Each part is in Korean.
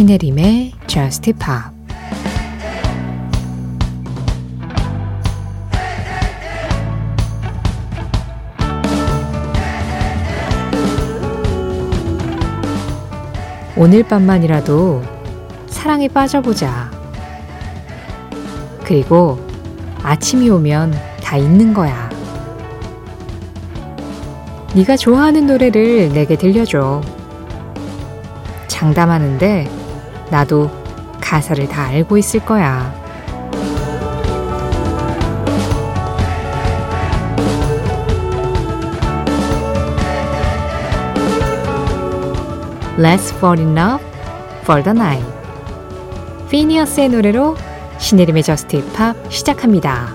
신혜림의 Just Pop 오늘 밤만이라도 사랑에 빠져보자. 그리고 아침이 오면 다 잊는 거야. 네가 좋아하는 노래를 내게 들려줘. 장담하는데 나도 가사를 다 알고 있을 거야. Let's fall in love for the night. 피니어스의 노래로 신혜림의 저스트 힙합 시작합니다.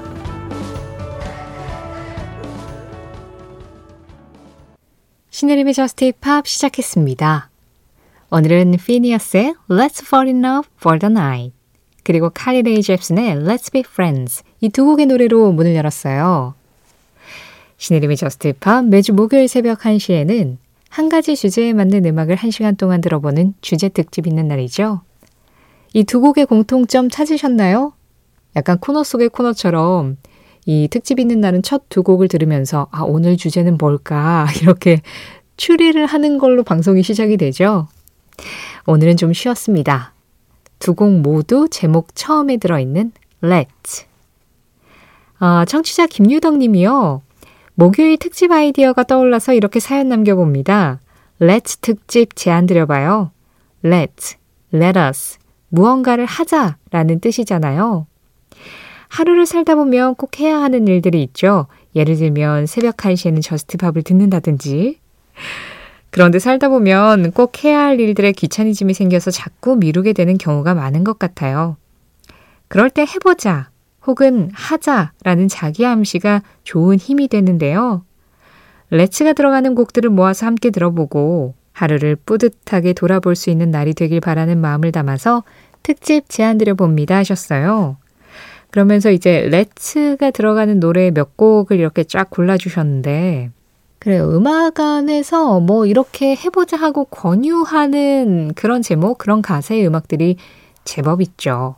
신혜림의 Just Pop 시작했습니다. 오늘은 피니어스의 Let's Fall in Love for the Night 그리고 칼리 레이 젭슨의 Let's Be Friends 이 두 곡의 노래로 문을 열었어요. 신혜림의 Just Pop 매주 목요일 새벽 1시에는 한 가지 주제에 맞는 음악을 한 시간 동안 들어보는 주제 특집 있는 날이죠. 이 두 곡의 공통점 찾으셨나요? 약간 코너 속의 코너처럼 이 특집 있는 날은 첫 두 곡을 들으면서 아, 오늘 주제는 뭘까? 이렇게 추리를 하는 걸로 방송이 시작이 되죠. 오늘은 좀 쉬었습니다. 두 곡 모두 제목 처음에 들어있는 Let. 아, 청취자 김유덕 님이요. 목요일 특집 아이디어가 떠올라서 이렇게 사연 남겨봅니다. Let's 특집 제안 드려봐요. Let's, let us, 무언가를 하자라는 뜻이잖아요. 하루를 살다 보면 꼭 해야 하는 일들이 있죠. 예를 들면 새벽 1시에는 저스트팝을 듣는다든지. 그런데 살다 보면 꼭 해야 할 일들의 귀차니즘이 생겨서 자꾸 미루게 되는 경우가 많은 것 같아요. 그럴 때 해보자 혹은 하자라는 자기 암시가 좋은 힘이 되는데요. 레츠가 들어가는 곡들을 모아서 함께 들어보고 하루를 뿌듯하게 돌아볼 수 있는 날이 되길 바라는 마음을 담아서 특집 제안드려 봅니다 하셨어요. 그러면서 이제 레츠가 들어가는 노래 몇 곡을 이렇게 쫙 골라주셨는데 그래요. 음악안에서 뭐 이렇게 해보자 하고 권유하는 그런 제목, 그런 가사의 음악들이 제법 있죠.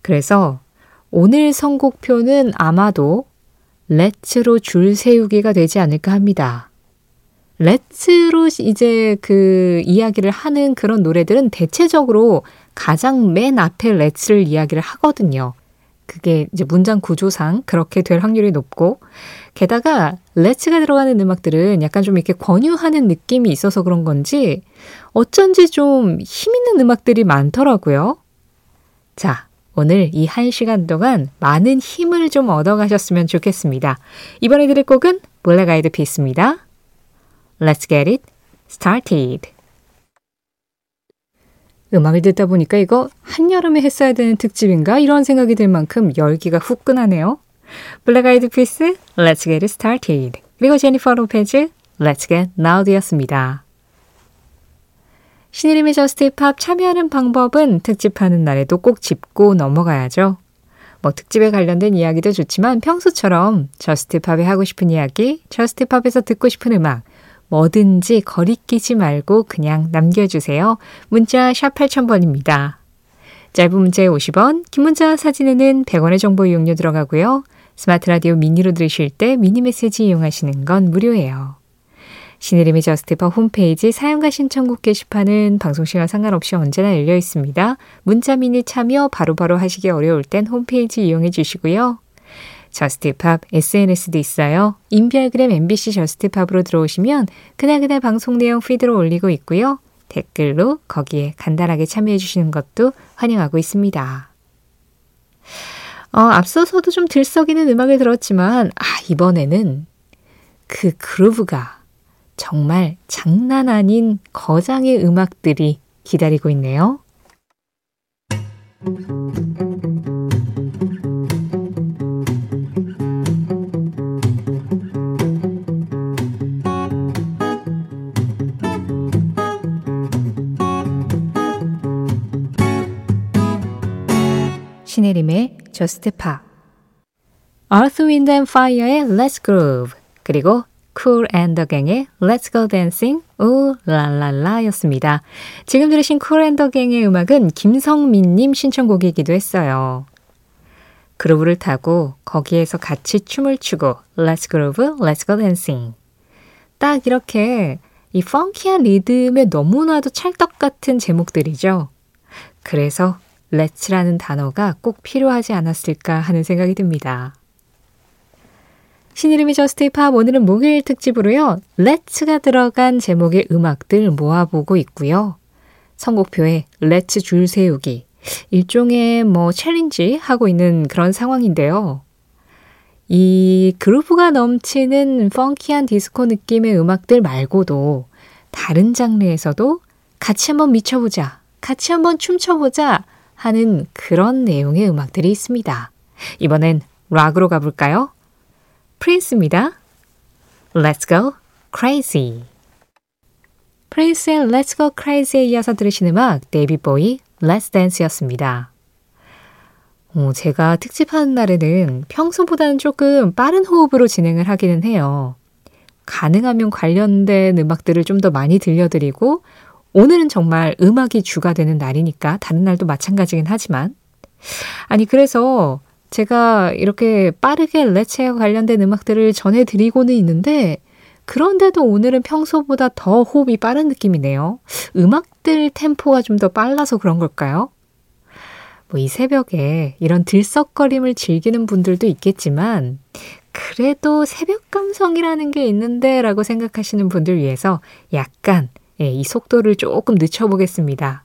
그래서 오늘 선곡표는 아마도 렛츠로 줄 세우기가 되지 않을까 합니다. 렛츠로 이제 그 이야기를 하는 그런 노래들은 대체적으로 가장 맨 앞에 Let's를 이야기를 하거든요. 그게 이제 문장 구조상 그렇게 될 확률이 높고 게다가 Let's가 들어가는 음악들은 약간 좀 이렇게 권유하는 느낌이 있어서 그런 건지 어쩐지 좀 힘있는 음악들이 많더라고요. 자, 오늘 이 한 시간 동안 많은 힘을 좀 얻어가셨으면 좋겠습니다. 이번에 들을 곡은 블랙 아이드 피스입니다. Let's get it started. 음악을 듣다 보니까 이거 한여름에 했어야 되는 특집인가? 이런 생각이 들 만큼 열기가 후끈하네요. 블랙 아이드 피스, Let's get it started. 그리고 제니퍼 로페즈, Let's Get Loud였습니다. 신혜림의 Just Pop 참여하는 방법은 특집하는 날에도 꼭 짚고 넘어가야죠. 뭐 특집에 관련된 이야기도 좋지만 평소처럼 Just Pop에 하고 싶은 이야기, Just Pop에서 듣고 싶은 음악, 뭐든지 거리끼지 말고 그냥 남겨주세요. 문자 샵 8000번입니다. 짧은 문자에 50원, 긴 문자 사진에는 100원의 정보 이용료 들어가고요. 스마트 라디오 미니로 들으실 때 미니 메시지 이용하시는 건 무료예요. 신혜림의 Just Pop 홈페이지 사연과 신청곡 게시판은 방송시간 상관없이 언제나 열려 있습니다. 문자 미니 참여 바로바로 바로 하시기 어려울 땐 홈페이지 이용해 주시고요. Just Pop SNS도 있어요. 인별그램 MBC Just Pop으로 들어오시면 그날그날 방송 내용 피드로 올리고 있고요. 댓글로 거기에 간단하게 참여해 주시는 것도 환영하고 있습니다. 어, 앞서서도 좀 들썩이는 음악을 들었지만, 아, 이번에는 그 그루브가 정말 장난 아닌 거장의 음악들이 기다리고 있네요. 신혜림의 Just Pop, Earth, Wind and Fire의 Let's Groove, 그리고 Cool and the Gang의 Let's Go Dancing 우 랄랄라 였습니다. 지금 들으신 Cool and the Gang의 음악은 김성민님 신청곡이기도 했어요. 그루브를 타고 거기에서 같이 춤을 추고 Let's Groove, Let's Go Dancing 딱 이렇게 이 펑키한 리듬에 너무나도 찰떡 같은 제목들이죠. 그래서 let's라는 단어가 꼭 필요하지 않았을까 하는 생각이 듭니다. 신혜림의 Just Pop 오늘은 목요일 특집으로요. let's가 들어간 제목의 음악들 모아보고 있고요. 선곡표에 let's 줄 세우기 일종의 뭐 챌린지 하고 있는 그런 상황인데요. 이 그루브가 넘치는 펑키한 디스코 느낌의 음악들 말고도 다른 장르에서도 같이 한번 미쳐보자, 같이 한번 춤춰보자 하는 그런 내용의 음악들이 있습니다. 이번엔 락으로 가볼까요? 프린스입니다. Let's go crazy. 프린스의 Let's go crazy에 이어서 들으신 음악 데이비드 보위 Let's Dance였습니다. 어, 제가 특집하는 날에는 평소보다는 조금 빠른 호흡으로 진행을 하기는 해요. 가능하면 관련된 음악들을 좀 더 많이 들려드리고 오늘은 정말 음악이 주가 되는 날이니까 다른 날도 마찬가지긴 하지만 아니 그래서 제가 이렇게 빠르게 레츠에 관련된 음악들을 전해드리고는 있는데 그런데도 오늘은 평소보다 더 호흡이 빠른 느낌이네요. 음악들 템포가 좀 더 빨라서 그런 걸까요? 뭐 이 새벽에 이런 들썩거림을 즐기는 분들도 있겠지만 그래도 새벽 감성이라는 게 있는데 라고 생각하시는 분들 위해서 약간 예, 이 속도를 조금 늦춰보겠습니다.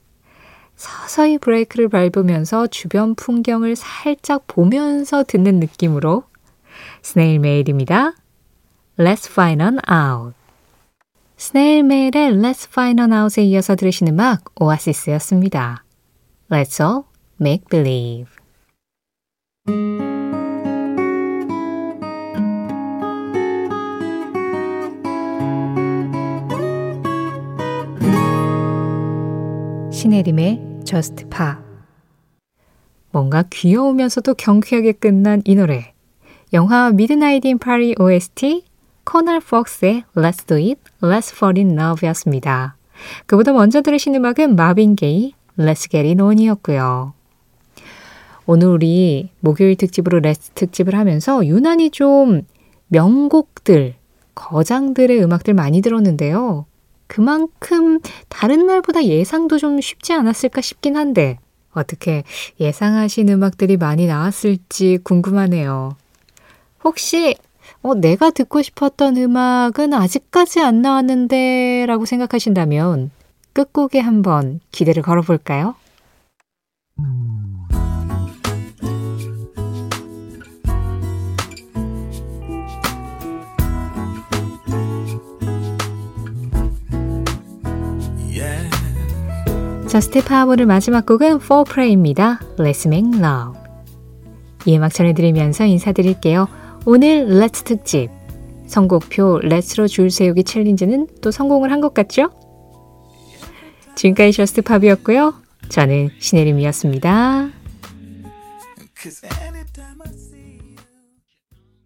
서서히 브레이크를 밟으면서 주변 풍경을 살짝 보면서 듣는 느낌으로 스네일 메일입니다. Let's find on out. 스네일 메일의 Let's find on out에 이어서 들으신 음악 오아시스였습니다. Let's all make believe. 신혜림의 Just Pop 뭔가 귀여우면서도 경쾌하게 끝난 이 노래 영화 Midnight in Paris OST 코널 폭스의 Let's Do It, Let's Fall in Love 였습니다. 그보다 먼저 들으신 음악은 마빈 게이 Let's Get It On이었고요. 오늘 우리 목요일 특집으로 Let's 특집을 하면서 유난히 좀 명곡들, 거장들의 음악들 많이 들었는데요. 그만큼 다른 날보다 예상도 좀 쉽지 않았을까 싶긴 한데 어떻게 예상하신 음악들이 많이 나왔을지 궁금하네요. 혹시 어, 내가 듣고 싶었던 음악은 아직까지 안 나왔는데 라고 생각하신다면 끝곡에 한번 기대를 걸어볼까요? 저스트 파워를 마지막 곡은 4프레입니다. Let's Make Love. 이 음악 전해드리면서 인사드릴게요. 오늘 Let's 특집. 선곡표 Let's로 줄 세우기 챌린지는 또 성공을 한 것 같죠? 지금까지 Just Pop이었고요. 저는 신혜림이었습니다.